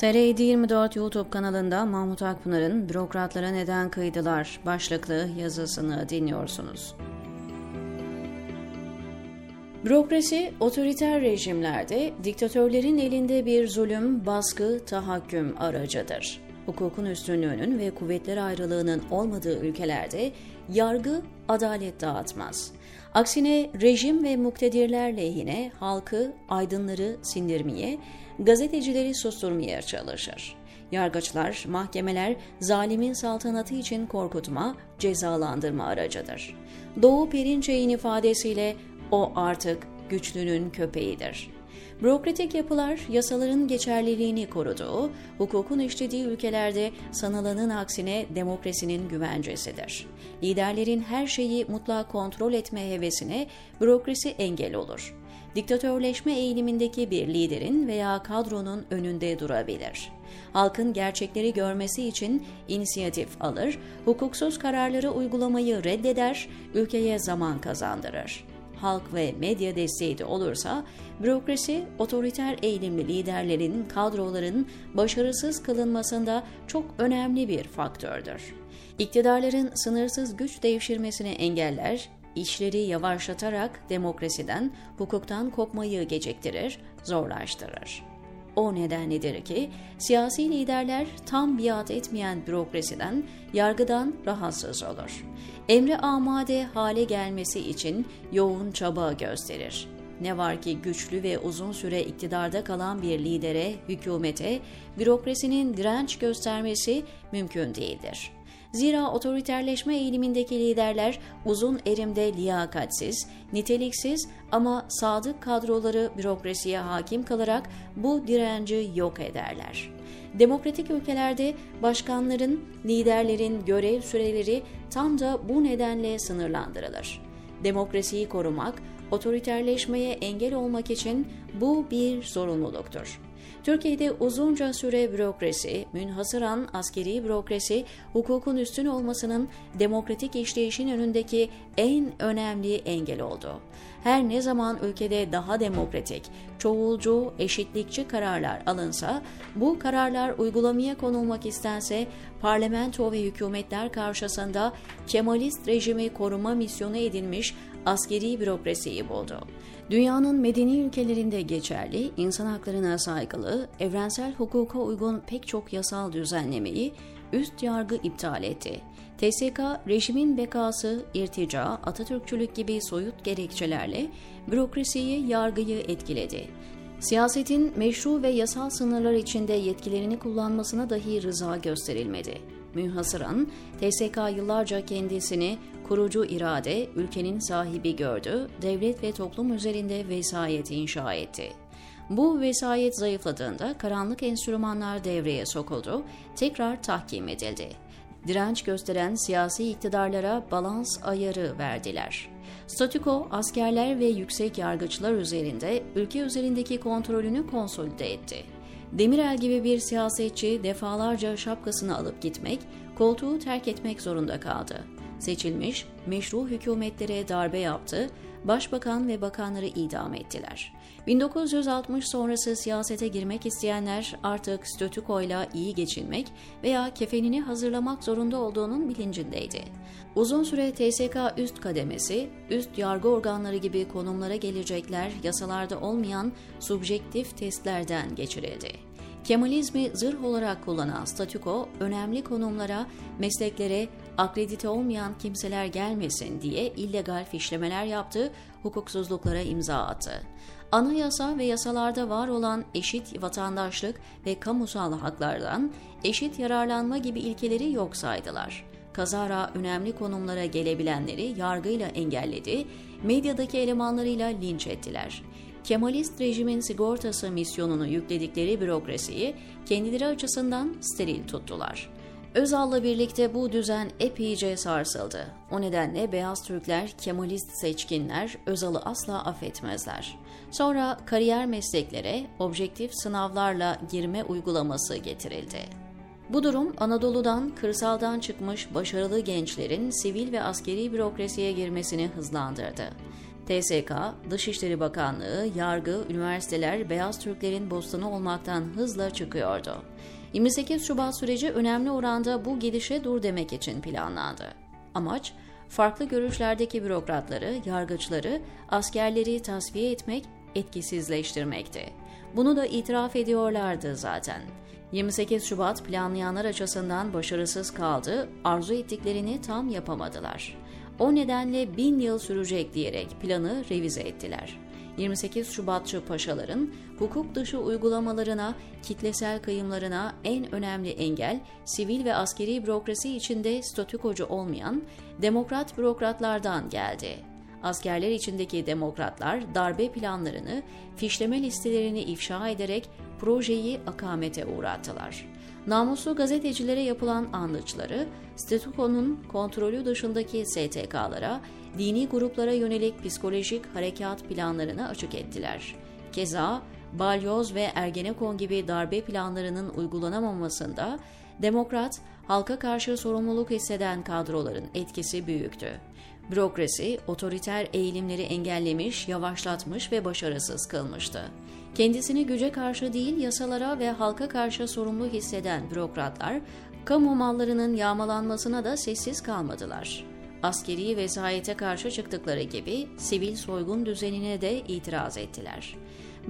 TR 24 YouTube kanalında Mahmut Akpınar'ın Bürokratlara Neden Kıydılar başlıklı yazısını dinliyorsunuz. Bürokrasi, otoriter rejimlerde diktatörlerin elinde bir zulüm, baskı, tahakküm aracıdır. Hukukun üstünlüğünün ve kuvvetler ayrılığının olmadığı ülkelerde yargı adalet dağıtmaz. Aksine rejim ve muktedirler lehine halkı, aydınları sindirmeye, gazetecileri susturmaya çalışır. Yargıçlar, mahkemeler zalimin saltanatı için korkutma, cezalandırma aracıdır. Doğu Perinçey'in ifadesiyle o artık güçlünün köpeğidir. Bürokratik yapılar yasaların geçerliliğini koruduğu, hukukun işlediği ülkelerde sanılanın aksine demokrasinin güvencesidir. Liderlerin her şeyi mutlak kontrol etme hevesine bürokrasi engel olur. Diktatörleşme eğilimindeki bir liderin veya kadronun önünde durabilir. Halkın gerçekleri görmesi için inisiyatif alır, hukuksuz kararları uygulamayı reddeder, ülkeye zaman kazandırır halk ve medya desteği de olursa, bürokrasi otoriter eğilimli liderlerin, kadroların başarısız kılınmasında çok önemli bir faktördür. İktidarların sınırsız güç devşirmesini engeller, işleri yavaşlatarak demokrasiden, hukuktan kopmayı geciktirir, zorlaştırır. O nedenledir ki siyasi liderler tam biat etmeyen bürokrasiden, yargıdan rahatsız olur. Emre amade hale gelmesi için yoğun çaba gösterir. Ne var ki güçlü ve uzun süre iktidarda kalan bir lidere, hükümete, bürokrasinin direnç göstermesi mümkün değildir. Zira otoriterleşme eğilimindeki liderler uzun erimde liyakatsiz, niteliksiz ama sadık kadroları bürokrasiye hakim kalarak bu direnci yok ederler. Demokratik ülkelerde başkanların, liderlerin görev süreleri tam da bu nedenle sınırlandırılır. Demokrasiyi korumak, otoriterleşmeye engel olmak için bu bir zorunluluktur. Türkiye'de uzunca süre bürokrasi, münhasıran askeri bürokrasi, hukukun üstün olmasının demokratik işleyişin önündeki en önemli engel oldu. Her ne zaman ülkede daha demokratik, çoğulcu, eşitlikçi kararlar alınsa, bu kararlar uygulamaya konulmak istense, parlamento ve hükümetler karşısında Kemalist rejimi koruma misyonu edilmiş askeri bürokrasiyi buldu. Dünyanın medeni ülkelerinde geçerli, insan haklarına saygılı, evrensel hukuka uygun pek çok yasal düzenlemeyi üst yargı iptal etti. TSK, rejimin bekası, irtica, Atatürkçülük gibi soyut gerekçelerle bürokrasiyi, yargıyı etkiledi. Siyasetin meşru ve yasal sınırlar içinde yetkilerini kullanmasına dahi rıza gösterilmedi. Münhasıran, TSK yıllarca kendisini kurucu irade, ülkenin sahibi gördü, devlet ve toplum üzerinde vesayet inşa etti. Bu vesayet zayıfladığında karanlık enstrümanlar devreye sokuldu, tekrar tahkim edildi. Direnç gösteren siyasi iktidarlara balans ayarı verdiler. Statüko, askerler ve yüksek yargıçlar üzerinde ülke üzerindeki kontrolünü konsolide etti. Demirel gibi bir siyasetçi defalarca şapkasını alıp gitmek, koltuğu terk etmek zorunda kaldı. Seçilmiş, meşru hükümetlere darbe yaptı, başbakan ve bakanları idam ettiler. 1960 sonrası siyasete girmek isteyenler artık statükoyla iyi geçinmek veya kefenini hazırlamak zorunda olduğunun bilincindeydi. Uzun süre TSK üst kademesi, üst yargı organları gibi konumlara gelecekler yasalarda olmayan subjektif testlerden geçirildi. Kemalizmi zırh olarak kullanan statüko önemli konumlara, mesleklere akredite olmayan kimseler gelmesin diye illegal fişlemeler yaptı, hukuksuzluklara imza attı. Anayasa ve yasalarda var olan eşit vatandaşlık ve kamusal haklardan eşit yararlanma gibi ilkeleri yok saydılar. Kazara önemli konumlara gelebilenleri yargıyla engelledi, medyadaki elemanlarıyla linç ettiler. Kemalist rejimin sigortası misyonunu yükledikleri bürokrasiyi kendileri açısından steril tuttular. Özal'la birlikte bu düzen epeyce sarsıldı. O nedenle Beyaz Türkler, Kemalist seçkinler Özal'ı asla affetmezler. Sonra kariyer mesleklere objektif sınavlarla girme uygulaması getirildi. Bu durum Anadolu'dan, kırsaldan çıkmış başarılı gençlerin sivil ve askeri bürokrasiye girmesini hızlandırdı. TSK, Dışişleri Bakanlığı, yargı, üniversiteler beyaz Türklerin bostanı olmaktan hızla çıkıyordu. 28 Şubat süreci önemli oranda bu gidişe dur demek için planlandı. Amaç, farklı görüşlerdeki bürokratları, yargıçları, askerleri tasfiye etmek, etkisizleştirmekti. Bunu da itiraf ediyorlardı zaten. 28 Şubat planlayanlar açısından başarısız kaldı, arzu ettiklerini tam yapamadılar. O nedenle bin yıl sürecek diyerek planı revize ettiler. 28 Şubatçı paşaların hukuk dışı uygulamalarına, kitlesel kıyımlarına en önemli engel sivil ve askeri bürokrasi içinde statükocu olmayan demokrat bürokratlardan geldi. Askerler içindeki demokratlar darbe planlarını, fişleme listelerini ifşa ederek projeyi akamete uğrattılar. Namuslu gazetecilere yapılan anlıçları, statükonun kontrolü dışındaki STK'lara, dini gruplara yönelik psikolojik harekat planlarını açık ettiler. Keza Balyoz ve Ergenekon gibi darbe planlarının uygulanamamasında demokrat, halka karşı sorumluluk hisseden kadroların etkisi büyüktü. Bürokrasi, otoriter eğilimleri engellemiş, yavaşlatmış ve başarısız kılmıştı. Kendisini güce karşı değil, yasalara ve halka karşı sorumlu hisseden bürokratlar, kamu mallarının yağmalanmasına da sessiz kalmadılar. Askeri vesayete karşı çıktıkları gibi sivil soygun düzenine de itiraz ettiler.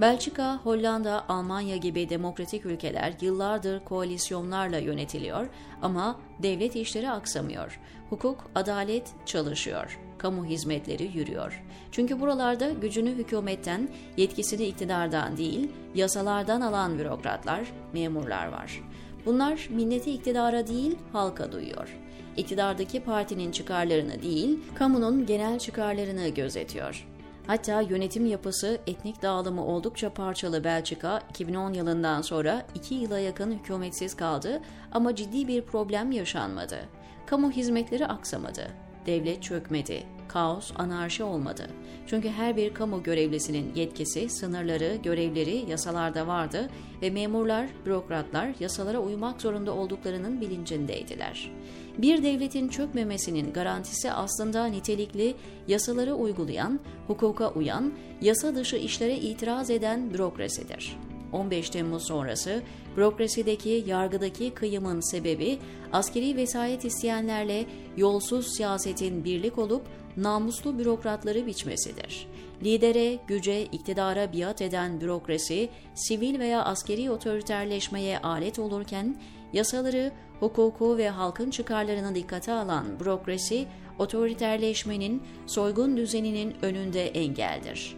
Belçika, Hollanda, Almanya gibi demokratik ülkeler yıllardır koalisyonlarla yönetiliyor ama devlet işleri aksamıyor. Hukuk, adalet çalışıyor. Kamu hizmetleri yürüyor. Çünkü buralarda gücünü hükümetten, yetkisini iktidardan değil, yasalardan alan bürokratlar, memurlar var. Bunlar minneti iktidara değil, halka duyuyor. İktidardaki partinin çıkarlarını değil, kamunun genel çıkarlarını gözetiyor. Hatta yönetim yapısı, etnik dağılımı oldukça parçalı Belçika 2010 yılından sonra 2 yıla yakın hükümetsiz kaldı ama ciddi bir problem yaşanmadı. Kamu hizmetleri aksamadı. Devlet çökmedi. Kaos, anarşi olmadı. Çünkü her bir kamu görevlisinin yetkisi, sınırları, görevleri yasalarda vardı ve memurlar, bürokratlar yasalara uymak zorunda olduklarının bilincindeydiler. Bir devletin çökmemesinin garantisi aslında nitelikli, yasaları uygulayan, hukuka uyan, yasa dışı işlere itiraz eden bürokrasidir. 15 Temmuz sonrası bürokrasideki, yargıdaki kıyımın sebebi askeri vesayet isteyenlerle yolsuz siyasetin birlik olup namuslu bürokratları biçmesidir. Lidere, güce, iktidara biat eden bürokrasi, sivil veya askeri otoriterleşmeye alet olurken, yasaları, hukuku ve halkın çıkarlarını dikkate alan bürokrasi, otoriterleşmenin, soygun düzeninin önünde engeldir.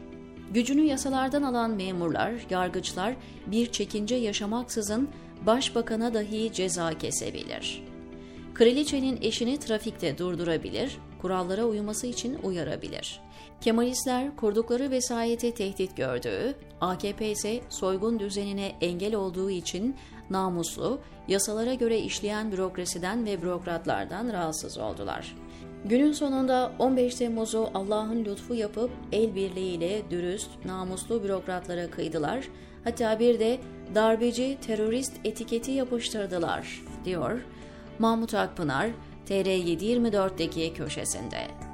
Gücünü yasalardan alan memurlar, yargıçlar bir çekince yaşamaksızın başbakana dahi ceza kesebilir. Kraliçenin eşini trafikte durdurabilir, kurallara uyması için uyarabilir. Kemalistler kurdukları vesayete tehdit gördüğü, AKP ise soygun düzenine engel olduğu için namuslu, yasalara göre işleyen bürokrasiden ve bürokratlardan rahatsız oldular. Günün sonunda 15 Temmuz'u Allah'ın lütfu yapıp el birliğiyle dürüst, namuslu bürokratlara kıydılar. Hatta bir de darbeci, terörist etiketi yapıştırdılar, diyor Mahmut Akpınar TR724'deki köşesinde.